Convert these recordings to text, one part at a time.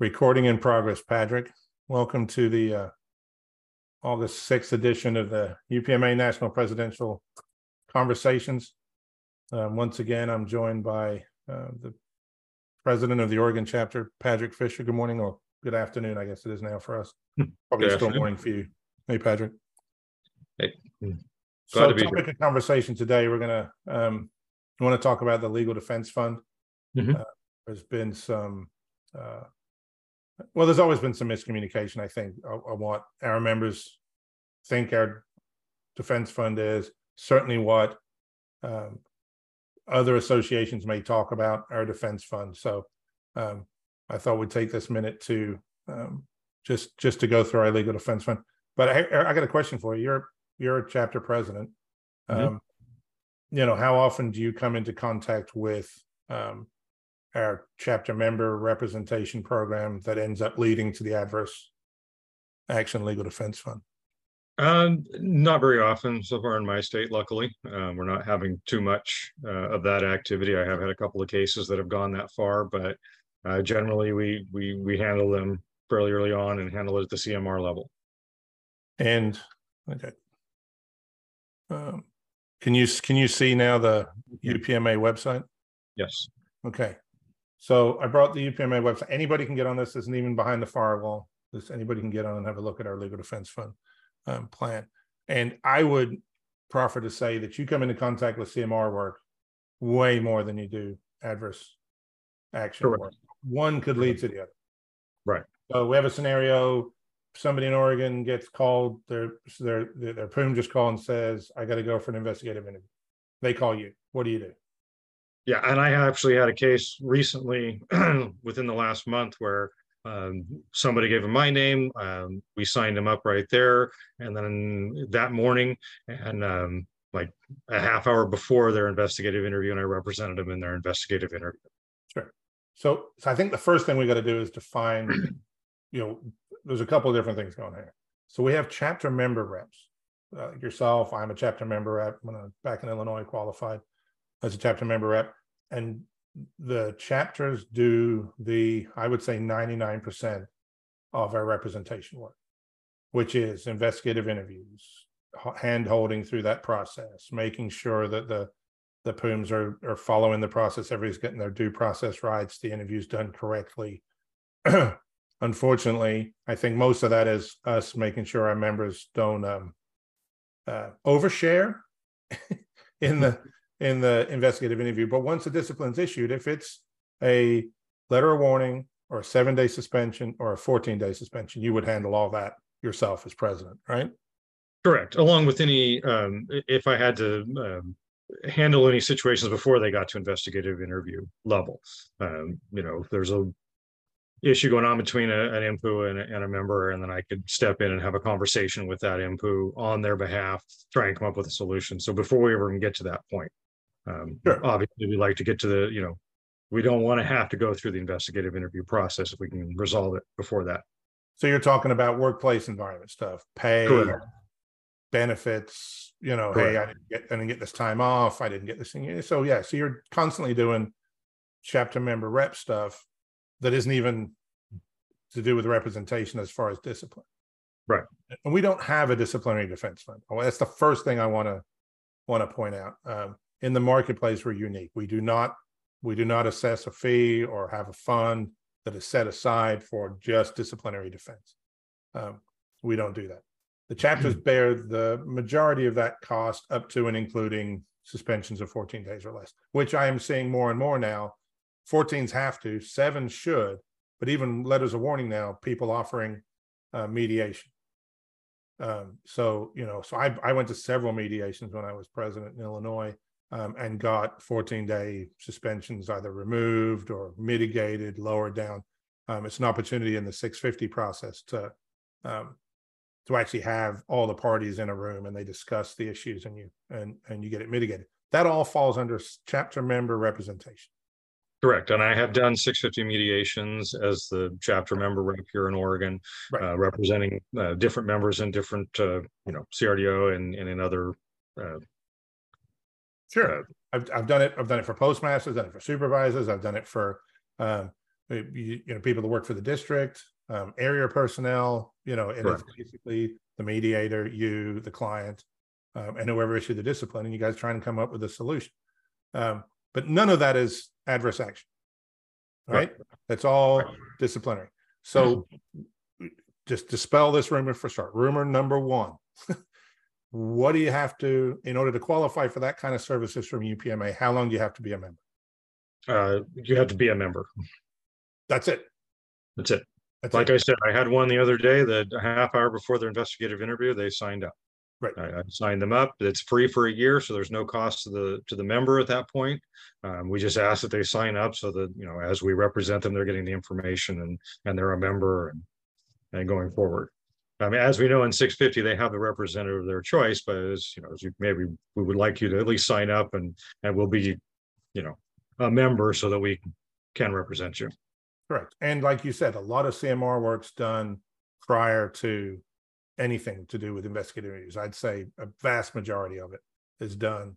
Recording in progress, Padric. Welcome to the uh, August 6th edition of the UPMA National Presidential Conversations. Um, once again, I'm joined by uh, the president of the Oregon chapter, Padric Fisher. Good morning or good afternoon, I guess it is now for us. Probably Good still afternoon. morning for you. Hey, Padric. Hey, glad So to be topic of conversation today, we're gonna, um, want to talk about the Legal Defense Fund. Mhm. Uh, There's been some, uh, well, there's always been some miscommunication, I think, of what our members think our defense fund is, certainly what, um, other associations may talk about our defense fund. So, um, I thought we'd take this minute to, um, just, just to go through our legal defense fund. But I, I got a question for you. You're, you're a chapter president. Mhm. Um, you know, how often do you come into contact with, um, our chapter member representation program that ends up leading to the adverse action legal defense fund? Um, not very often so far in my state, luckily. Um, we're not having too much uh, of that activity. I have had a couple of cases that have gone that far, but uh, generally we we we handle them fairly early on and handle it at the CMR level. And, okay. Um, can you, can you see now the UPMA website? Yes. Okay. So I brought the UPMA website. Anybody can get on this. Isn't even behind the firewall. This, anybody can get on and have a look at our legal defense fund um, plan. And I would proffer to say that you come into contact with CMR work way more than you do adverse action Correct. work. One could lead to the other. Right. So we have a scenario, somebody in Oregon gets called, their, their, their, PUM just call and says, I gotta go for an investigative interview. They call you. What do you do? Yeah, and I actually had a case recently within the last month where um, somebody gave him my name. Um, we signed him up right there, and then that morning, and um, like a half hour before their investigative interview, and I represented him in their investigative interview. Sure. So, so I think the first thing we got to do is define, you know, there's a couple of different things going here. So we have chapter member reps. Uh, yourself, I'm a chapter member rep when I back in Illinois qualified as a chapter member rep. And the chapters do the, I would say 99% of our representation work, which is investigative interviews, hand holding through that process, making sure that the the PUMs are are following the process. Everybody's getting their due process rights. The interview's done correctly. Unfortunately, I think most of that is us making sure our members don't um, uh, overshare in the in the investigative interview. But once the discipline's issued, if it's a letter of warning or a seven day suspension or a 14 day suspension, you would handle all that yourself as president, right? Correct. Along with any, um, if I had to um, handle any situations before they got to investigative interview level, um, you know, there's a issue going on between a, an MPOO and a, and a member, and then I could step in and have a conversation with that MPOO on their behalf, try and come up with a solution. So before we ever get to that point, um, Sure. obviously we like to get to the, you know, we don't want to have to go through the investigative interview process if we can resolve it before that. So you're talking about workplace environment stuff, pay, Correct. benefits, you know, hey, I didn't get, I didn't get this time off, I didn't get this thing. So yeah, so you're constantly doing chapter member rep stuff that isn't even to do with representation as far as discipline. Right. And we don't have a disciplinary defense fund. That's the first thing I want to want to point out. Um, in the marketplace, we're unique. We do not we do not assess a fee or have a fund that is set aside for just disciplinary defense. Um, we don't do that. The chapters bear the majority of that cost up to and including suspensions of 14 days or less, which I am seeing more and more now. 14s have to, seven should, but even letters of warning now, people offering uh, mediation. Um, so, you know, so I, I went to several mediations when I was president in Illinois um, and got 14 day suspensions either removed or mitigated, lowered down. Um, it's an opportunity in the 650 process to um, to actually have all the parties in a room and they discuss the issues and you and and you get it mitigated. That all falls under chapter member representation. Correct, and I have done six fifty mediations as the chapter member rep here in Oregon, Right. uh, representing uh, different members in different, uh, you know, CRDO and and in other. Sure. I've I've done it. I've done it for postmasters. Done it for supervisors. I've done it for um, you, you know, people that work for the district, um, area personnel, you know, and it's basically the mediator, you, the client, um, and whoever issued the discipline, and you guys trying to come up with a solution. Um, but none of that is adverse action. Right? That's all Right. disciplinary. So just dispel this rumor for start. Rumor number one. What do you have to, in order to qualify for that kind of services from UPMA, how long do you have to be a member? Uh, you have to be a member. That's it. That's it. That's Like it. I said, I had one the other day that a half hour before their investigative interview, they signed up. Right. I, I signed them up. It's free for a year, so there's no cost to the, to the member at that point. Um, we just ask that they sign up so that, you know, as we represent them, they're getting the information and, and they're a member and, and going forward. I mean, as we know in six fifty, they have the representative of their choice, but as, you know, as you, maybe we would like you to at least sign up and, and we'll be, you know, a member so that we can represent you. Correct. And like you said, a lot of CMR work's done prior to anything to do with investigative interviews. I'd say a vast majority of it is done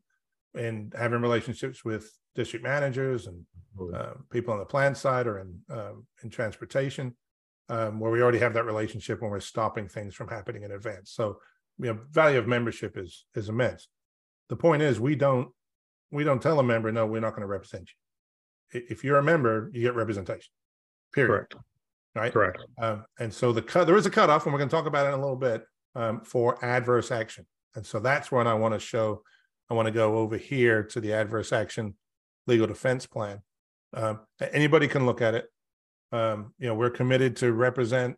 in having relationships with district managers and uh, people on the plant side or in um, in transportation, um, where we already have that relationship when we're stopping things from happening in advance. So, you know, value of membership is is immense. The point is, we don't we don't tell a member, no, we're not going to represent you. If you're a member, you get representation. Period. Correct, Right. correct. Um, and so the cut, there is a cutoff, and we're going to talk about it in a little bit um, for adverse action. And so that's when I want to show, I want to go over here to the adverse action legal defense plan. Um, anybody can look at it. Um, you know, we're committed to represent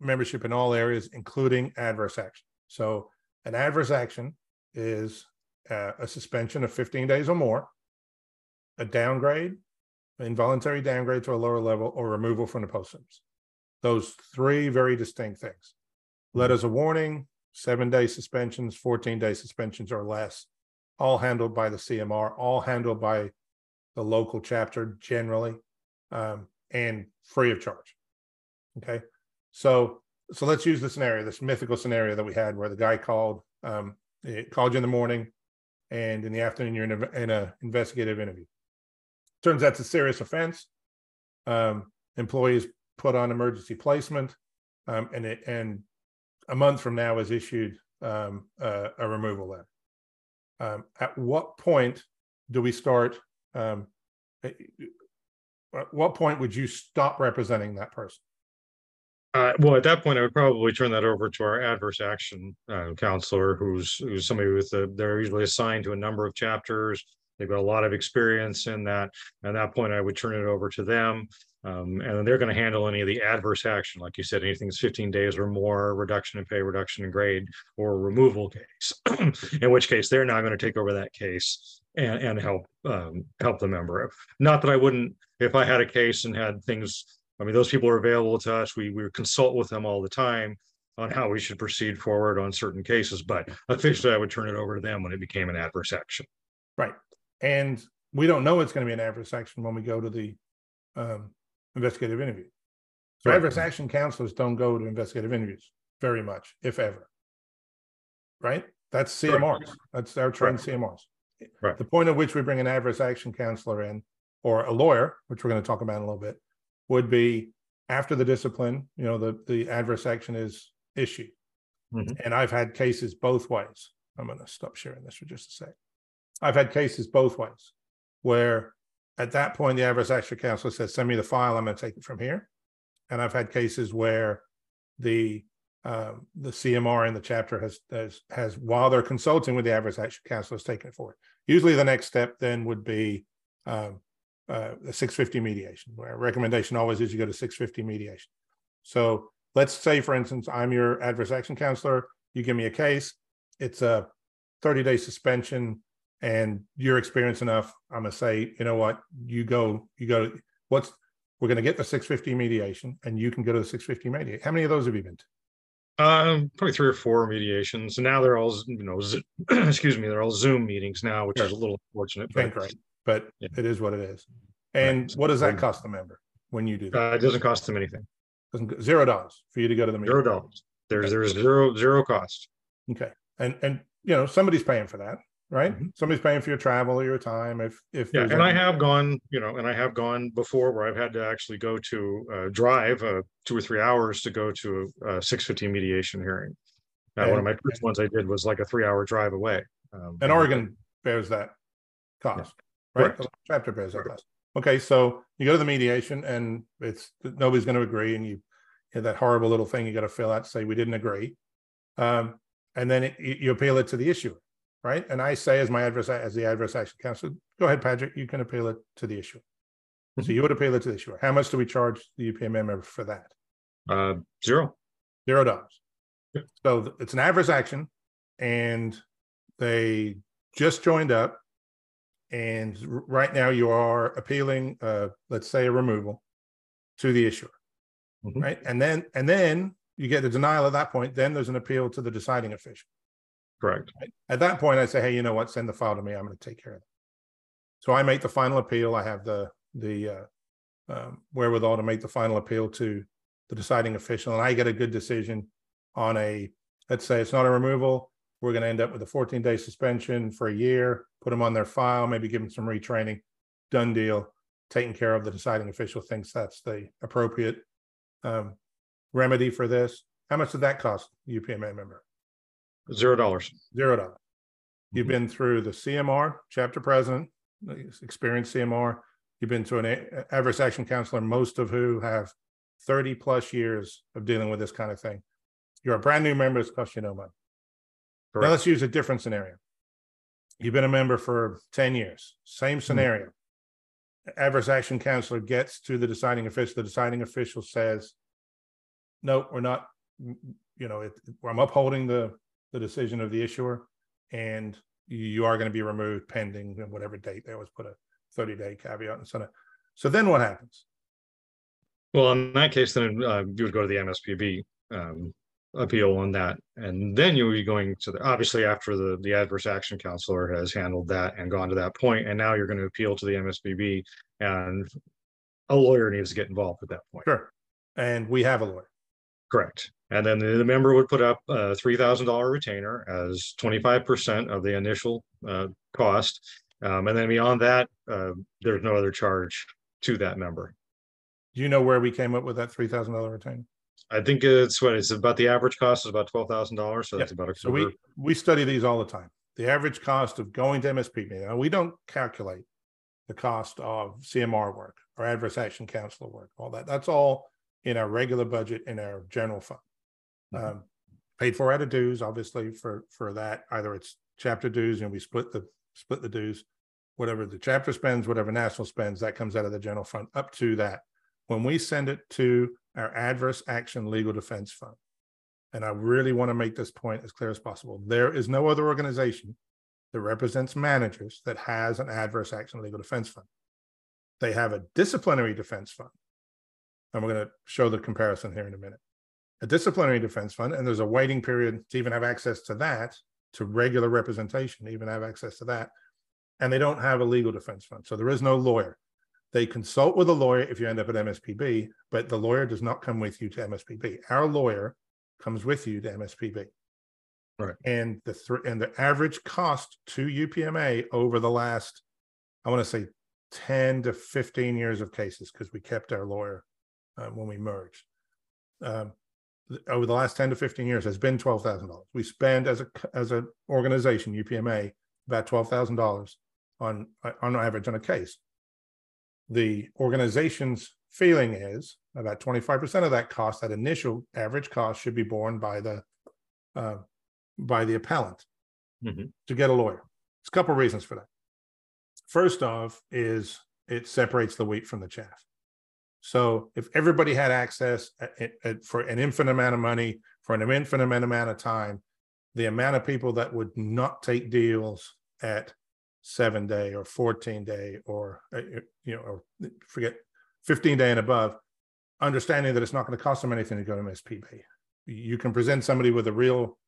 membership in all areas, including adverse action. So an adverse action is uh, a suspension of 15 days or more, a downgrade, involuntary downgrade to a lower level, or removal from the post service. Those three very distinct things. Letters of warning, seven day suspensions, 14 day suspensions or less, all handled by the CMR, all handled by the local chapter generally, um, and free of charge. Okay, so so let's use the scenario, this mythical scenario that we had where the guy called, um, called you in the morning, and in the afternoon you're in a, in a investigative interview. Turns out it's a serious offense. Um, employees put on emergency placement, um, and it and a month from now is issued um, a removal letter. Um, at what point do we start? Um, at what point would you stop representing that person? Uh, well, at that point, I would probably turn that over to our adverse action uh, counselor, who's who's somebody with the, they're usually assigned to a number of chapters. They've got a lot of experience in that. At that point, I would turn it over to them. Um, and they're going to handle any of the adverse action, like you said, anything that's 15 days or more, reduction in pay, reduction in grade, or removal case. in which case, they're now going to take over that case and and help um, help the member. Not that I wouldn't, if I had a case and had things I mean, those people are available to us. We, we consult with them all the time on how we should proceed forward on certain cases, but officially I would turn it over to them when it became an adverse action. Right. And we don't know it's going to be an adverse action when we go to the um, investigative interview. So Right. adverse action counselors don't go to investigative interviews very much, if ever. Right? That's CMRs. That's our trained CMRs. Right. The point at which we bring an adverse action counselor in or a lawyer, which we're going to talk about in a little bit, would be after the discipline, you know, the, the adverse action is issued. Mhm. And I've had cases both ways. I'm going to stop sharing this for just a sec. I've had cases both ways where at that point, the adverse action counselor says, send me the file, I'm going to take it from here. And I've had cases where the um, the CMR in the chapter has, has, has, while they're consulting with the adverse action counselor, has taken it forward. Usually the next step then would be um, uh, the 650 mediation, where recommendation always is you go to 650 mediation. So let's say, for instance, I'm your adverse action counselor, you give me a case, it's a 30 day suspension, and you're experienced enough. I'm gonna say, you know what, you go, you go, To, what's, we're gonna get the 650 mediation, and you can go to the 650 mediation. How many of those have you been to? Um, probably three or four mediations. And now they're all, you know, excuse me, they're all Zoom meetings now, which is a little unfortunate. but, rate, but Yeah. it is what it is. And Right. what does that cost the member when you do that? Uh, it doesn't cost them anything. Doesn't Zero dollars for you to go to the meeting. Zero dollars. There's, there's zero, zero cost. Okay, and, and, you know, somebody's paying for that, right? Mhm. Somebody's paying for your travel or your time. If if Yeah, and I have gone, you know, and I have gone before where I've had to actually go to uh drive uh two or three hours to go to a six fifteen mediation hearing. Uh, one of my first ones I did was like a three hour drive away. Um, And Oregon bears that cost, right? Chapter bears that cost. Okay, so you go to the mediation and it's, nobody's gonna agree and you, you have that horrible little thing you gotta fill out, say we didn't agree. Um, and then it- you, appeal it to the issuer, right? And I say as my adverse, as the adverse action counsel, go ahead, Padric, you can appeal it to the issuer. So Mhm. you would appeal it to the issuer. How much do we charge the UPMA member for that? Uh, zero. Zero dollars. Yep. So it's an adverse action and they just joined up. And right now you are appealing, uh, let's say a removal to the issuer. Mhm. Right? And then, and then you get the denial at that point, then there's an appeal to the deciding official. Correct. At that point, I say, hey, you know what? Send the file to me. I'm going to take care of it. So I make the final appeal. I have the, the, uh, um, wherewithal to make the final appeal to the deciding official, and I get a good decision on a, let's say it's not a removal. We're going to end up with a 14 day suspension for a year, put them on their file, maybe give them some retraining. Done deal, taken care of. The deciding official thinks that's the appropriate um, remedy for this. How much did that cost UPMA member? Zero dollars. Zero dollars. You've Mhm. been through the CMR, chapter president, uh, experienced CMR. You've been to an adverse action counselor, most of who have thirty plus years of dealing with this kind of thing. You're a brand new member, it's cost you no money. Now let's use a different scenario. You've been a member for ten years, same scenario. Adverse action counselor gets to the deciding official, the deciding official says, no, we're not, mm, you know, it, I'm upholding the, the decision of the issuer. And you are going to be removed pending whatever date, they always put a thirty day caveat and so on. So then what happens? Well, in that case, then uh, you would go to the MSPB um, appeal on that, and then you'll be going to the obviously after the the adverse action counselor has handled that and gone to that point, and now you're going to appeal to the MSPB, and a lawyer needs to get involved at that point. Sure. And we have a lawyer. Correct. And then the, the member would put up a three thousand dollar retainer as twenty five percent of the initial uh, cost, um, and then beyond that, uh, there's no other charge to that member. Do you know where we came up with that three thousand dollar retainer? I think it's what it's about. The average cost is about twelve thousand dollars, so Yeah, that's about a So we, we study these all the time. The average cost of going to MSP, now we don't calculate the cost of CMR work or adverse action counselor work, all that. That's all in our regular budget in our general fund. Mhm. Um, paid for out of dues, obviously, for, for that. Either it's chapter dues and we split the, split the dues. Whatever the chapter spends, whatever national spends, that comes out of the general fund up to that. When we send it to our adverse action legal defense fund, and I really want to make this point as clear as possible. There is no other organization that represents managers that has an adverse action legal defense fund. They have a disciplinary defense fund. And we're going to show the comparison here in a minute. A disciplinary defense fund, and there's a waiting period to even have access to that, to regular representation, even have access to that. And they don't have a legal defense fund. So there is no lawyer. They consult with a lawyer if you end up at MSPB, but the lawyer does not come with you to MSPB. Our lawyer comes with you to MSPB. Right. And the three and the average cost to UPMA over the last, I want to say 10 to 15 years of cases, because we kept our lawyer um, when we merged. Um, th- over the last 10 to 15 years has been $12,000. We spend as a as an organization, UPMA, about $12,000 on on average on a case. The organization's feeling is about 25% of that cost, that initial average cost should be borne by the uh, by the appellant Mhm. to get a lawyer. There's a couple reasons for that. First off is it separates the wheat from the chaff. So if everybody had access at- at- at- for an infinite amount of money for an infinite amount of time, the amount of people that would not take deals at seven day or 14 day or, uh, uh, you know, or forget 15 day and above, understanding that it's not going to cost them anything to go to MSPB. You can present somebody with a real,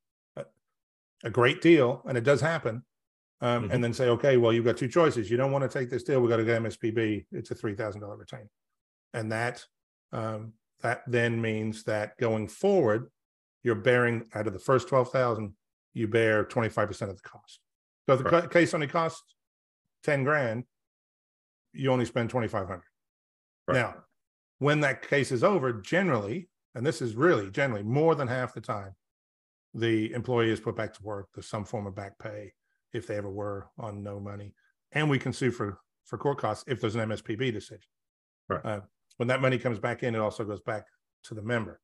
a, great deal, and it does happen. Um, Mhm. and then say, okay, well, you've got two choices. You don't want to take this deal. we've got to go to MSPB. It's a three thousand dollar retain. And that, um, that then means that going forward, you're bearing out of the first twelve thousand, you bear twenty-five percent of the cost. So the ca- case only costs ten grand, you only spend twenty-five hundred. Right. Now, when that case is over, generally, and this is really generally more than half the time, the employee is put back to work. There's some form of back pay if they ever were on no money, and we can sue for for court costs if there's an MSPB decision. Right. Uh, when that money comes back in, it also goes back to the member.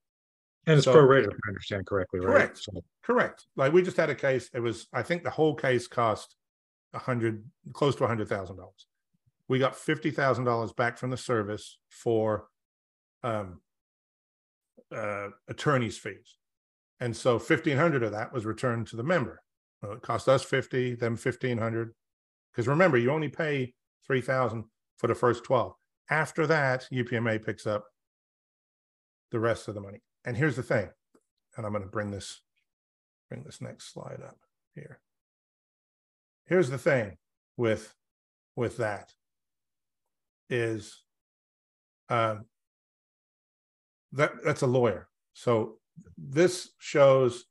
And it's So- prorated, if I understand correctly, right? Correct. So- Correct. Like we just had a case. It was, I think the whole case cost a hundred, close to a hundred thousand dollars. We got fifty thousand dollars back from the service for um uh attorney's fees. And so fifteen hundred of that was returned to the member. Well, it cost us fifty, them fifteen hundred. Because remember, you only pay three thousand for the first twelve. After that, UPMA picks up the rest of the money. And here's the thing, and I'm going to bring this bring this next slide up here. Here's the thing with with that is um that that's a lawyer. So this shows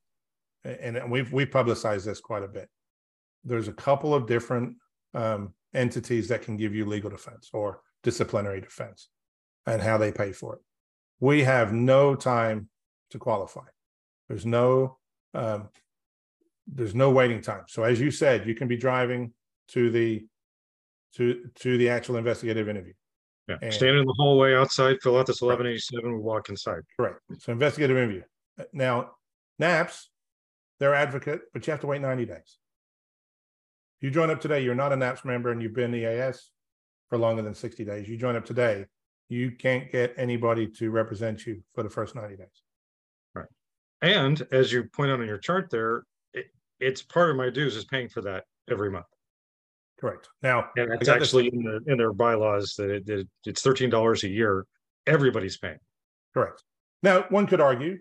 and we've we publicized this quite a bit. There's a couple of different um entities that can give you legal defense or disciplinary defense and how they pay for it. We have no time to qualify. There's no um, there's no waiting time. So as you said, you can be driving to the to to the actual investigative interview. Yeah, And- stand in the hallway outside, fill out this eleven eighty-seven, we walk inside. Correct. So investigative interview. Now, NAPS, they're advocate, but you have to wait 90 days. If You join up today, you're not a NAPS member and you've been EAS for longer than 60 days. You join up today, you can't get anybody to represent you for the first 90 days. Right. And as you point out on your chart there, it, it's part of my dues is paying for that every month. Correct. Now, And it's this- actually in the, in their bylaws that it, that it's thirteen dollars a year. Everybody's paying. Correct. Now, one could argue,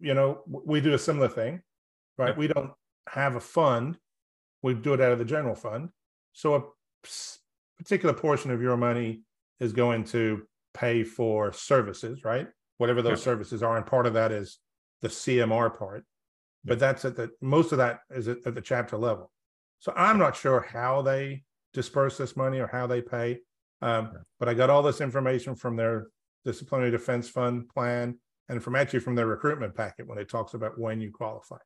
you know, we do a similar thing, right? Yeah. We don't have a fund. We do it out of the general fund. So a particular portion of your money is going to pay for services, right? Whatever those Yeah. services are. And part of that is the CMR part. But that's at the, most of that is at, at the chapter level. So I'm not sure how they disperse this money or how they pay. Um, Yeah. but I got all this information from their disciplinary defense fund plan and from actually from their recruitment packet when it talks about when you qualify.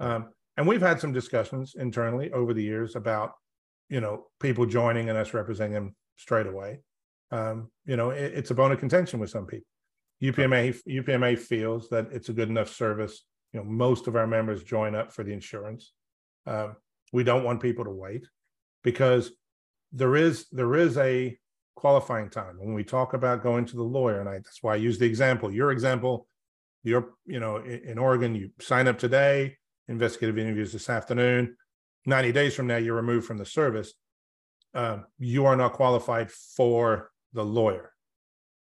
Um, and we've had some discussions internally over the years about, you know, people joining and us representing them straight away. Um, you know, it- it's a bone of contention with some people. UPMA, UPMA feels that it's a good enough service. You know, most of our members join up for the insurance. Um, we don't want people to wait because there is, there is a qualifying time. When we talk about going to the lawyer, and I, that's why I use the example, your example, you're, you know, in, in Oregon, you sign up today, investigative interviews this afternoon. 90 days from now, you're removed from the service. Um, you are not qualified for the lawyer,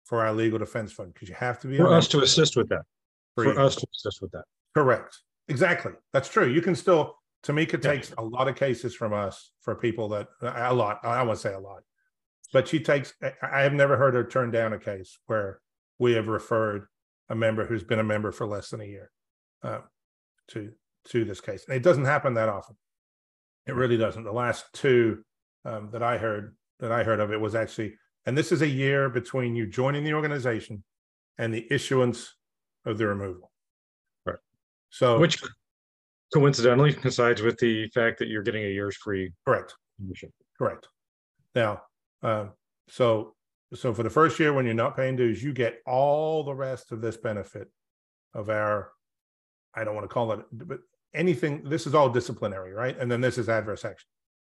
for our legal defense fund, because you have to be. For us to assist with that, for for us to assist with that. Correct. Exactly. That's true. You can still, Tamika Yeah. takes a lot of cases from us for people that, a lot, I won't say a lot. But she takes, I- I have never heard her turn down a case where we have referred a member who's been a member for less than a year uh, to, to this case. And it doesn't happen that often. It really doesn't. The last two um, that I heard, that I heard of it was actually, and this is a year between you joining the organization and the issuance of the removal. Right. So. Which coincidentally coincides with the fact that you're getting a year's free Correct, membership. correct. Now, um, so, so for the first year, when you're not paying dues, you get all the rest of this benefit of our, I don't want to call it, but anything, this is all disciplinary, right? And then this is adverse action.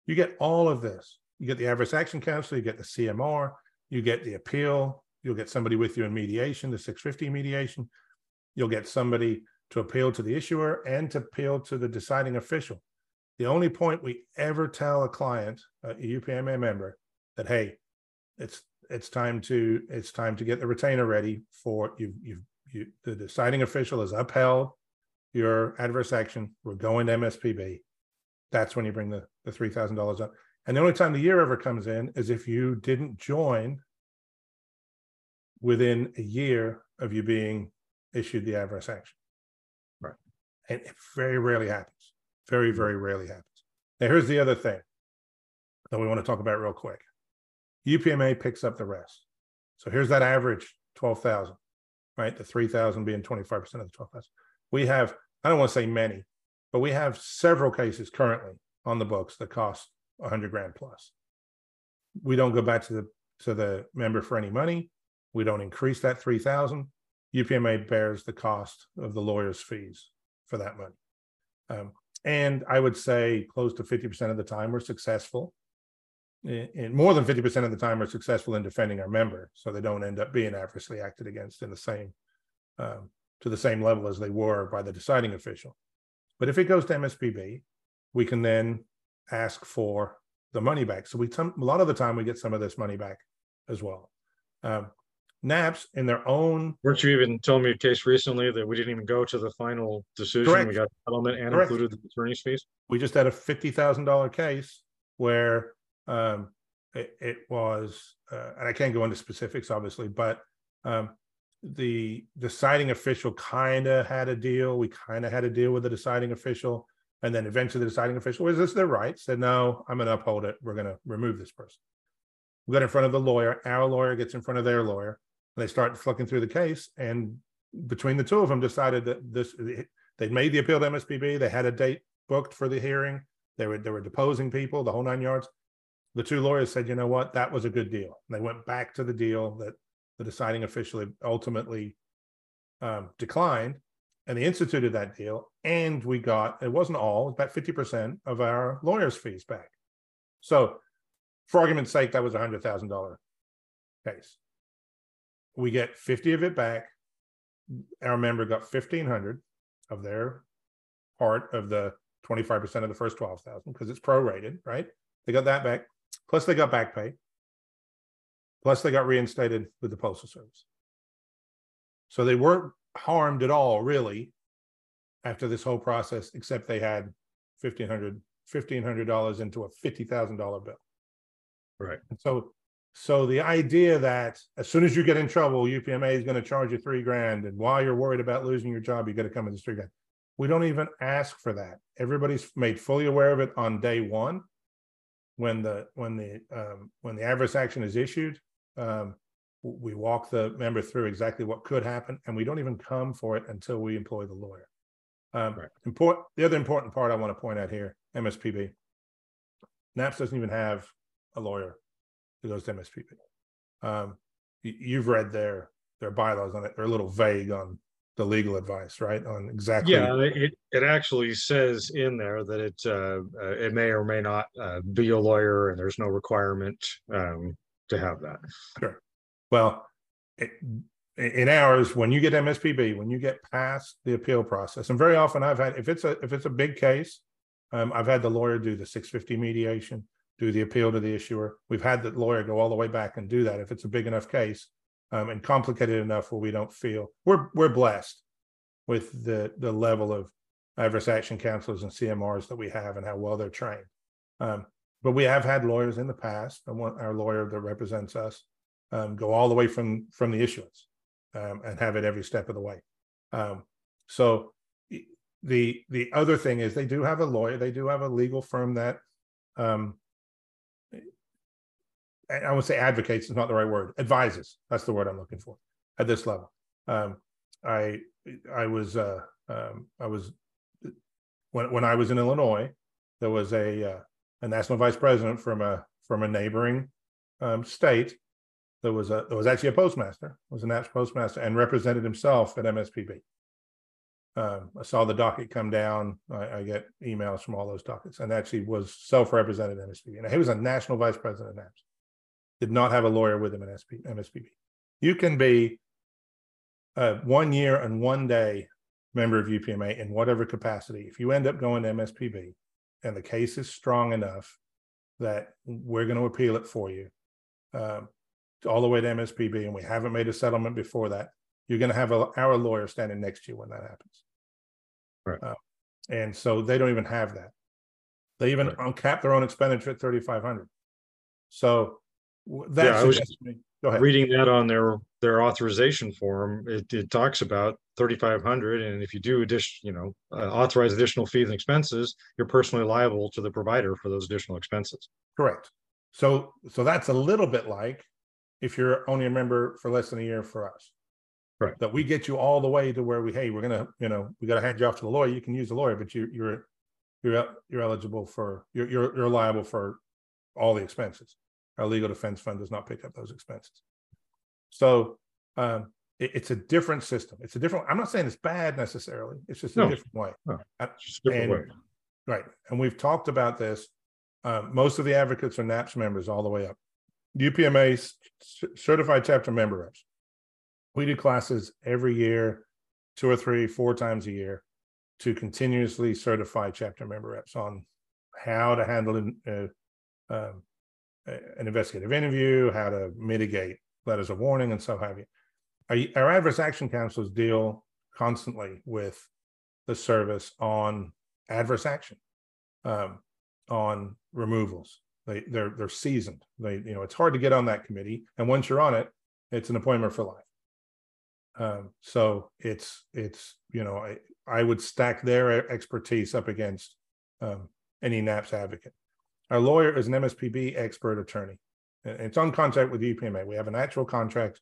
You get all of this. You get the adverse action counsel, you get the CMR, you get the appeal, you'll get somebody with you in mediation, the six fifty mediation. You'll get somebody to appeal to the issuer and to appeal to the deciding official. The only point we ever tell a client, a UPMA member, that hey, it's it's time to it's time to get the retainer ready for you. You you the deciding official has upheld your adverse action. We're going to MSPB. That's when you bring the the three thousand dollars up. And the only time the year ever comes in is if you didn't join within a year of you being issued the adverse action. Right. And it very rarely happens. Very, mm-hmm. very rarely happens. Now, here's the other thing that we want to talk about real quick. UPMA picks up the rest. So here's that average 12,000, right? The 3,000 being 25% of the 12,000. We have, I don't want to say many, but we have several cases currently on the books that cost 100 grand plus. We don't go back to the to the member for any money. We don't increase that 3,000. UPMA bears the cost of the lawyer's fees for that money. Um, and I would say close to 50% of the time we're successful. And more than 50% of the time we're successful in defending our member, so they don't end up being adversely acted against in the same um, to the same level as they were by the deciding official. But if it goes to MSPB, we can then ask for the money back. So we a lot of the time we get some of this money back as well. Um, NAPS in their own. Weren't you even telling me a case recently that we didn't even go to the final decision? Correct. We got settlement and Correct. included the attorney's fees? We just had a fifty thousand dollar case where um, it, it was, uh, and I can't go into specifics, obviously, but um, the deciding official kind of had a deal. We kind of had a deal with the deciding official, and then eventually the deciding official was this their right? Said no, I'm going to uphold it. We're going to remove this person. We got in front of the lawyer. Our lawyer gets in front of their lawyer and they start flicking through the case, and between the two of them, decided that this they'd made the appeal to MSPB. They had a date booked for the hearing. They were they were deposing people, the whole nine yards. The two lawyers said, you know what, that was a good deal. And they went back to the deal that the deciding official ultimately um, declined, and they instituted that deal. And we got it wasn't all, about fifty percent of our lawyers' fees back. So, for argument's sake, that was a hundred thousand dollar case we get 50 of it back. Our member got 1500 of their part of the 25% of the first 12,000 because it's prorated, right? They got that back. Plus they got back pay. Plus they got reinstated with the postal service. So they weren't harmed at all really after this whole process, except they had 1500 $1,500 into a $50,000 bill. Right. And so so the idea that as soon as you get in trouble, UPMA is going to charge you three grand, and while you're worried about losing your job, you got to come with the grand. We don't even ask for that. Everybody's made fully aware of it on day one, when the when the um, when the adverse action is issued. Um, we walk the member through exactly what could happen, and we don't even come for it until we employ the lawyer. Um, right. Important. The other important part I want to point out here, MSPB. NAPS doesn't even have a lawyer to goes to MSPB. Um, you've read their their bylaws on it. They're a little vague on the legal advice, right? On exactly. Yeah, it, it actually says in there that it uh, uh, it may or may not uh, be a lawyer, and there's no requirement um, to have that. Sure. Well, in ours, when you get MSPB, when you get past the appeal process, and very often I've had if it's a if it's a big case, um, I've had the lawyer do the 650 mediation do the appeal to the issuer. We've had the lawyer go all the way back and do that if it's a big enough case um, and complicated enough where we don't feel we're we're blessed with the the level of adverse action counselors and CMRs that we have and how well they're trained. Um, but we have had lawyers in the past. Our lawyer that represents us um, go all the way from from the issuance um, and have it every step of the way. Um, so the the other thing is they do have a lawyer. They do have a legal firm that um, I would say advocates is not the right word. Advises. That's the word I'm looking for at this level. Um, I I was uh, um, I was when when I was in Illinois, there was a uh, a national vice president from a from a neighboring state. There was a there was actually a postmaster, was a national postmaster, and represented himself at MSPB. Um, I saw the docket come down. I, I, get emails from all those dockets, and actually was self-represented MSPB. And he was a national vice president of NAPS did not have a lawyer with him in SP, MSPB. You can be a one year and one day member of UPMA in whatever capacity. If you end up going to MSPB and the case is strong enough that we're going to appeal it for you um, all the way to MSPB, and we haven't made a settlement before that, you're going to have a, our lawyer standing next to you when that happens. Right. Uh, and so they don't even have that. They even right. uncap their own expenditure at 3,500. So that yeah, suggests was, Go ahead. reading that on their their authorization form, it, it talks about thirty five hundred, and if you do addition, you know, uh, authorize additional fees and expenses, you're personally liable to the provider for those additional expenses. Correct. So, so that's a little bit like if you're only a member for less than a year for us. Right. That we get you all the way to where we, hey, we're gonna, you know, we gotta hand you off to the lawyer. You can use the lawyer, but you, you're, you're, you're eligible for, you're, you're, you're liable for all the expenses. Our legal defense fund does not pick up those expenses. So, um, it- it's a different system. It's a different, I'm not saying it's bad necessarily. It's just a No. different way. No. Uh, Just a different And- way. Right, and we've talked about this. Uh, most of the advocates are NAPS members all the way up. UPMA certified chapter member reps. We do classes every year, two or three, four times a year, to continuously certify chapter member reps on how to handle an, uh, um, an investigative interview, how to mitigate letters of warning, and so have you. Our, our adverse action counselors deal constantly with the service on adverse action um, on removals. They they're they're seasoned. They you know it's hard to get on that committee, and once you're on it, it's an appointment for life. Um, so it's it's you know I I would stack their expertise up against um, any NAPS advocate. Our lawyer is an MSPB expert attorney, it's on contract with UPMA. We have an actual contract.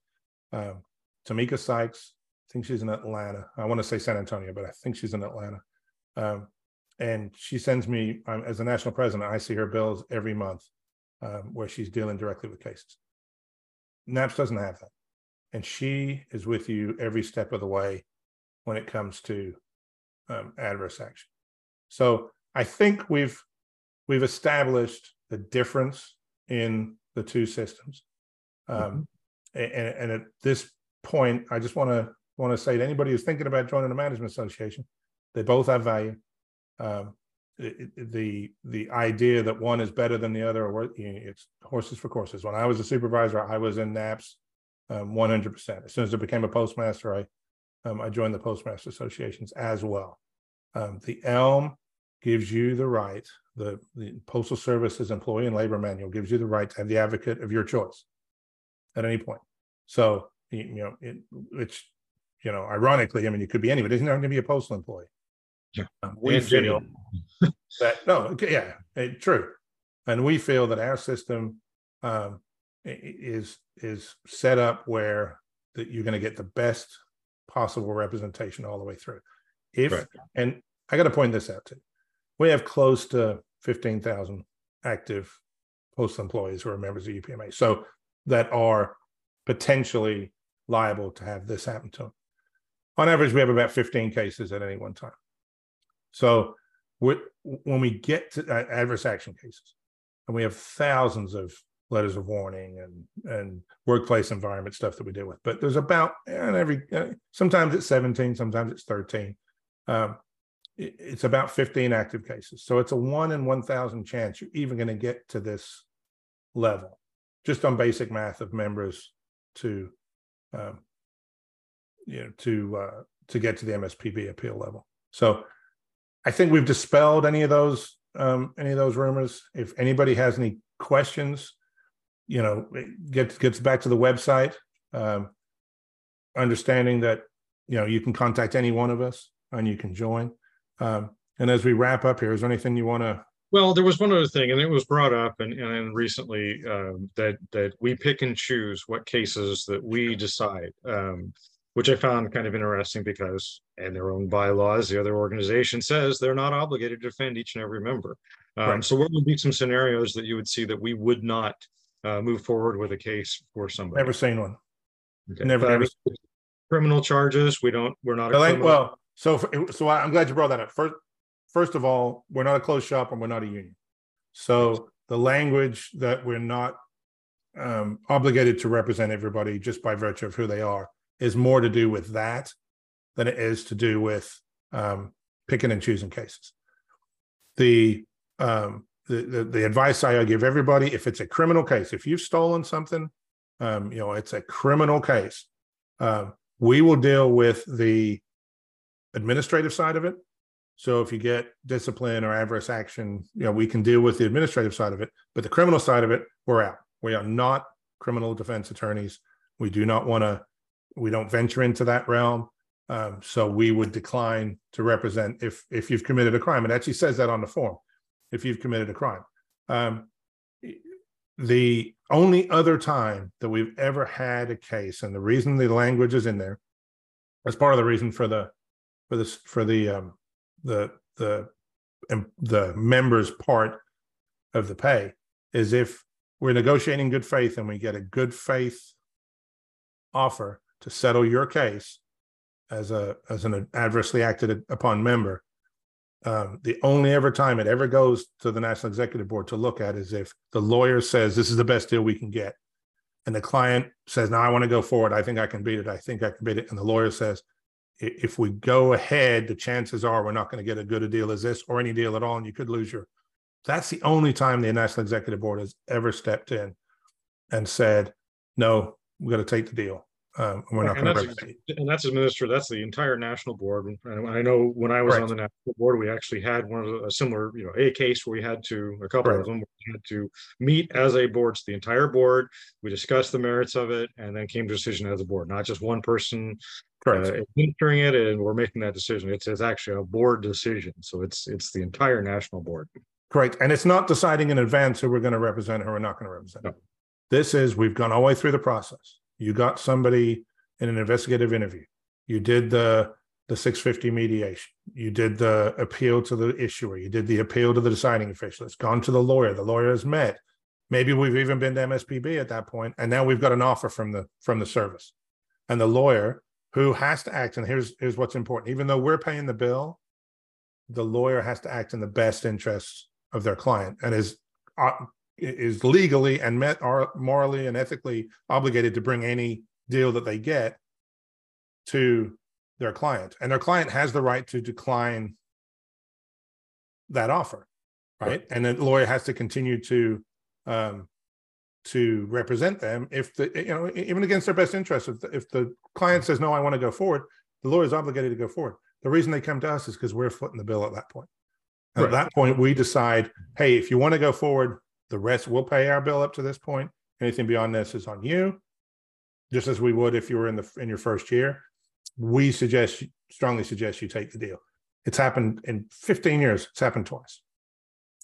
Um, Tamika Sykes, I think she's in Atlanta. I want to say San Antonio, but I think she's in Atlanta. Um, and she sends me um, as a national president i see her bills every month um, where she's dealing directly with cases. NAPS doesn't have that. And she is with you every step of the way when it comes to um, adverse action. So i think we've we've established the difference in the two systems. Um, a- and, and at this point i just want to want to say to anybody who's thinking about joining a management association they both have value um, the the idea that one is better than the other, or it's horses for courses. When I was a supervisor, I was in NAPS um, 100%. As soon as I became a postmaster, I um, I joined the postmaster associations as well. Um, the ELM gives you the right. The the Postal Service's employee and labor manual gives you the right to have the advocate of your choice at any point. So you know it, which you know ironically, I mean, you could be anybody. It doesn't have to be a postal employee. Yeah. Um, we And feel that no, yeah, eh, true, and we feel that our system um, is is set up where that you're going to get the best possible representation all the way through. If Right. and I got to point this out too, we have close to fifteen thousand active postal employees who are members of UPMA, so that are potentially liable to have this happen to them. On average, we have about fifteen cases at any one time. So when we get to uh, adverse action cases, and we have thousands of letters of warning and and workplace environment stuff that we deal with, but there's about and every uh, sometimes it's 17, sometimes it's 13. Um, it- it's about 15 active cases, so it's a one in 1,000 chance you're even going to get to this level, just on basic math of members to, um, you know, to uh, to get to the MSPB appeal level. So I think we've dispelled any of those um, any of those rumors. If anybody has any questions, you know, it gets gets back to the website. Um, understanding that you know you can contact any one of us and you can join. Um, and as we wrap up here, is there anything you want to? Well, there was one other thing, and it was brought up and, and recently um, that that we pick and choose what cases that we decide, um, which I found kind of interesting because in their own bylaws, the other organization says they're not obligated to defend each and every member. Um, Right. So, what would be some scenarios that you would see that we would not uh, move forward with a case for somebody? Never seen one. Okay. never- never- Criminal charges, we don't, we're not. a Well, criminal- well, so for- so I'm glad you brought that up. First, first of all, we're not a closed shop and we're not a union. So the language that we're not um, obligated to represent everybody just by virtue of who they are is more to do with that than it is to do with um, picking and choosing cases. The um, the, the the advice I give everybody: if it's a criminal case, if you've stolen something, um, you know it's a criminal case. Um, we will deal with the administrative side of it. So if you get discipline or adverse action, you know, we can deal with the administrative side of it, but the criminal side of it, we're out. We are not criminal defense attorneys. We do not want to, we don't venture into that realm. Um, so we would decline to represent if if you've committed a crime. It actually says that on the form, if you've committed a crime. Um, the only other time that we've ever had a case, and the reason the language is in there, as part of the reason for the for this for the um, the the the members part of the pay is if we're negotiating good faith and we get a good faith offer to settle your case as a as an adversely acted upon member um, the only ever time it ever goes to the national executive board to look at is if the lawyer says this is the best deal we can get. And the client says no i want to go forward. I think i can beat it. I think i can beat it. And the lawyer says if we go ahead the chances are we're not going to get a good a deal as this or any deal at all and you could lose your that's the only time the national executive board has ever stepped in and said no we got to take the deal um, we're not And going to that's, represent and that's administered, that's the entire national board. And I know when I was on the national board, we actually had one of the- a similar, you know, a case where we had to, a couple Right. of them, we had to meet as a board, so the entire board. We discussed the merits of it and then came to a decision as a board, not just one person correct uh, administering it and we're making that decision. It's, it's actually a board decision. So it's, it's the entire national board. Correct. And it's not deciding in advance who we're going to represent or we're not going to represent. No. This is, we've gone all the way through the process. You got somebody in an investigative interview. You did the, the six fifty mediation. You did the appeal to the issuer. You did the appeal to the deciding official. It's gone to the lawyer. The lawyer has met. Maybe we've even been to MSPB at that point, and now we've got an offer from the, from the service. And the lawyer who has to act, and here's, here's what's important, even though we're paying the bill, the lawyer has to act in the best interests of their client and is uh, is legally and met are morally and ethically obligated to bring any deal that they get to their client. And their client has the right to decline that offer right. and the lawyer has to continue to um to represent them if the you know even against their best interest. If the, if the client says no i want to go forward the lawyer is obligated to go forward. The reason they come to us is because we're footing the bill at that point. At that point we decide hey if you want to go forward the rest we'll pay our bill up to this point. Anything beyond this is on you. Just as we would if you were in the in your first year we suggest strongly suggest you take the deal. It's happened in 15 years. It's happened twice.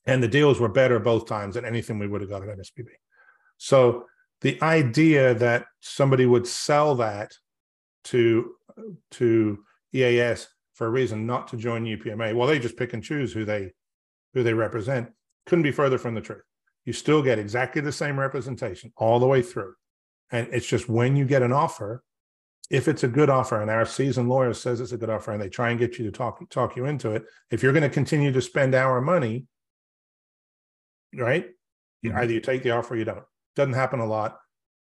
And the deals were better both times than anything we would have got at mspb so the idea that somebody would sell that to to eas for a reason not to join upma well they just pick and choose who they who they represent couldn't be further from the truth you still get exactly the same representation all the way through. And it's just when you get an offer if it's a good offer and our seasoned lawyer says it's a good offer and they try and get you to talk talk you into it if you're going to continue to spend our money right Mhm. either you take the offer or you don't. Doesn't happen a lot.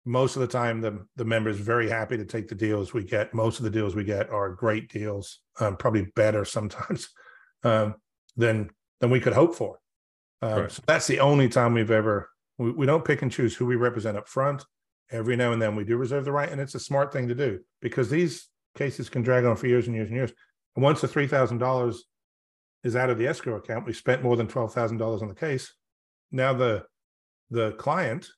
Most of the time the the members very happy to take the deals we get. Most of the deals we get are great deals um, probably better sometimes um, than than we could hope for um, so that's the only time we've ever we, we don't pick and choose who we represent up front. Every now and then we do reserve the right and it's a smart thing to do because these cases can drag on for years and years and years. And once the $3000 is out of the escrow account we spent more than $12000 on the case. Now the the client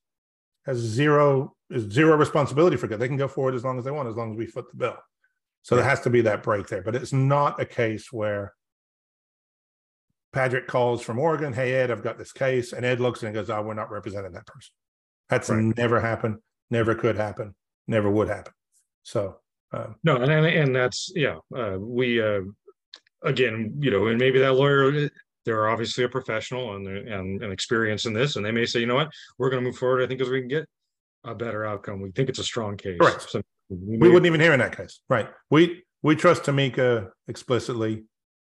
has zero is zero responsibility for it. They can go forward as long as they want as long as we foot the bill. So there has to be that break there but it's not a case where Padric calls from Oregon, hey Ed, I've got this case, and Ed looks and goes, "Oh, we're not representing that person." That's Right. never happened, never could happen, never would happen. So, um, No, and, and, that's, yeah, uh, we, uh, again, you know, and maybe that lawyer, they're obviously a professional and, and, and experience in this, and they may say, you know what, we're gonna move forward, I think, because we can get a better outcome. We think it's a strong case. Correct. So we may- wouldn't even hear in that case, right? We we trust Tamika explicitly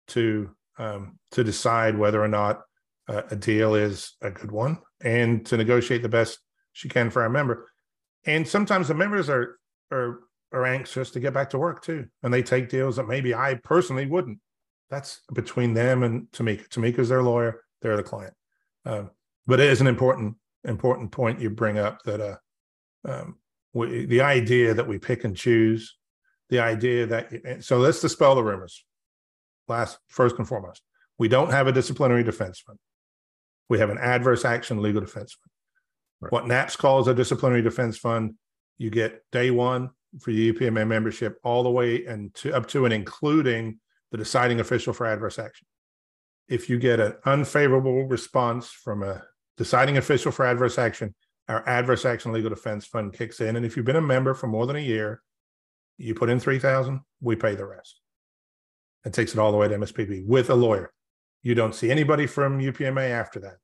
to um, to decide whether or not uh, a deal is a good one and to negotiate the best she can for our member. And sometimes the members are are are anxious to get back to work too, and they take deals that maybe I personally wouldn't. That's between them and Tamika. Tamika's their lawyer; they're the client. Um, but it is an important important point you bring up that uh, um, we, the idea that we pick and choose, the idea that so let's dispel the rumors. Last, first and foremost, we don't have a disciplinary defense fund. We have an adverse action legal defense fund. Right. What NAPS calls a disciplinary defense fund, you get day one for your UPMA membership all the way and to up to and including the deciding official for adverse action. If you get an unfavorable response from a deciding official for adverse action, our adverse action legal defense fund kicks in. And if you've been a member for more than a year, you put in three thousand, we pay the rest. It takes it all the way to MSPB with a lawyer. You don't see anybody from UPMA after that,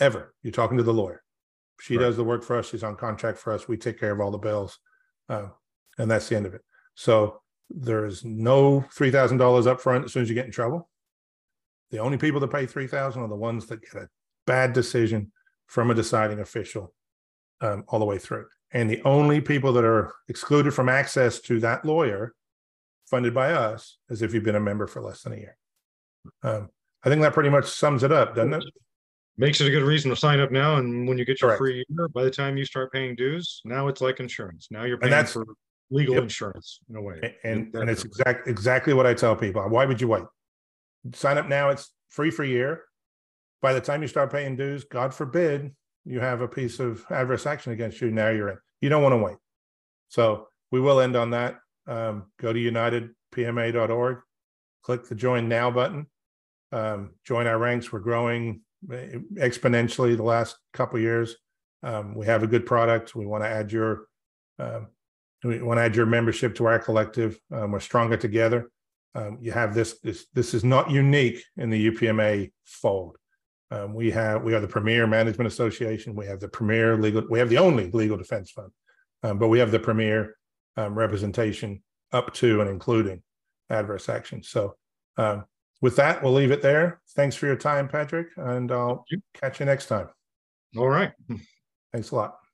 ever. You're talking to the lawyer. She Right. does the work for us. She's on contract for us. We take care of all the bills. Uh, and that's the end of it. So there's no three thousand dollars upfront as soon as you get in trouble. The only people that pay three thousand are the ones that get a bad decision from a deciding official um, all the way through. And the only people that are excluded from access to that lawyer funded by us as if you've been a member for less than a year. Um, I think that pretty much sums it up, doesn't it? Makes it a good reason to sign up now, and when you get your Correct. free year, by the time you start paying dues, now it's like insurance. Now you're And paying that's- for legal Yep. insurance in a way. A- And, and it's exact, exactly what I tell people. Why would you wait? Sign up now, it's free for a year. By the time you start paying dues, God forbid, you have a piece of adverse action against you, now you're in. You don't want to wait. So we will end on that. Um, go to unitedpma.org, click the join now button. Um, join our ranks. We're growing exponentially the last couple years. Um, we have a good product. We want to add your um, we want to add your membership to our collective. Um, we're stronger together. Um, you have this, this, this is not unique in the UPMA fold. Um, we have, we are the premier management association. We have the premier legal, we have the only legal defense fund. Um, but we have the premier um, representation up to and including adverse action. So um, with that, we'll leave it there. Thanks for your time, Padric, and I'll catch you next time. All right. Thanks a lot.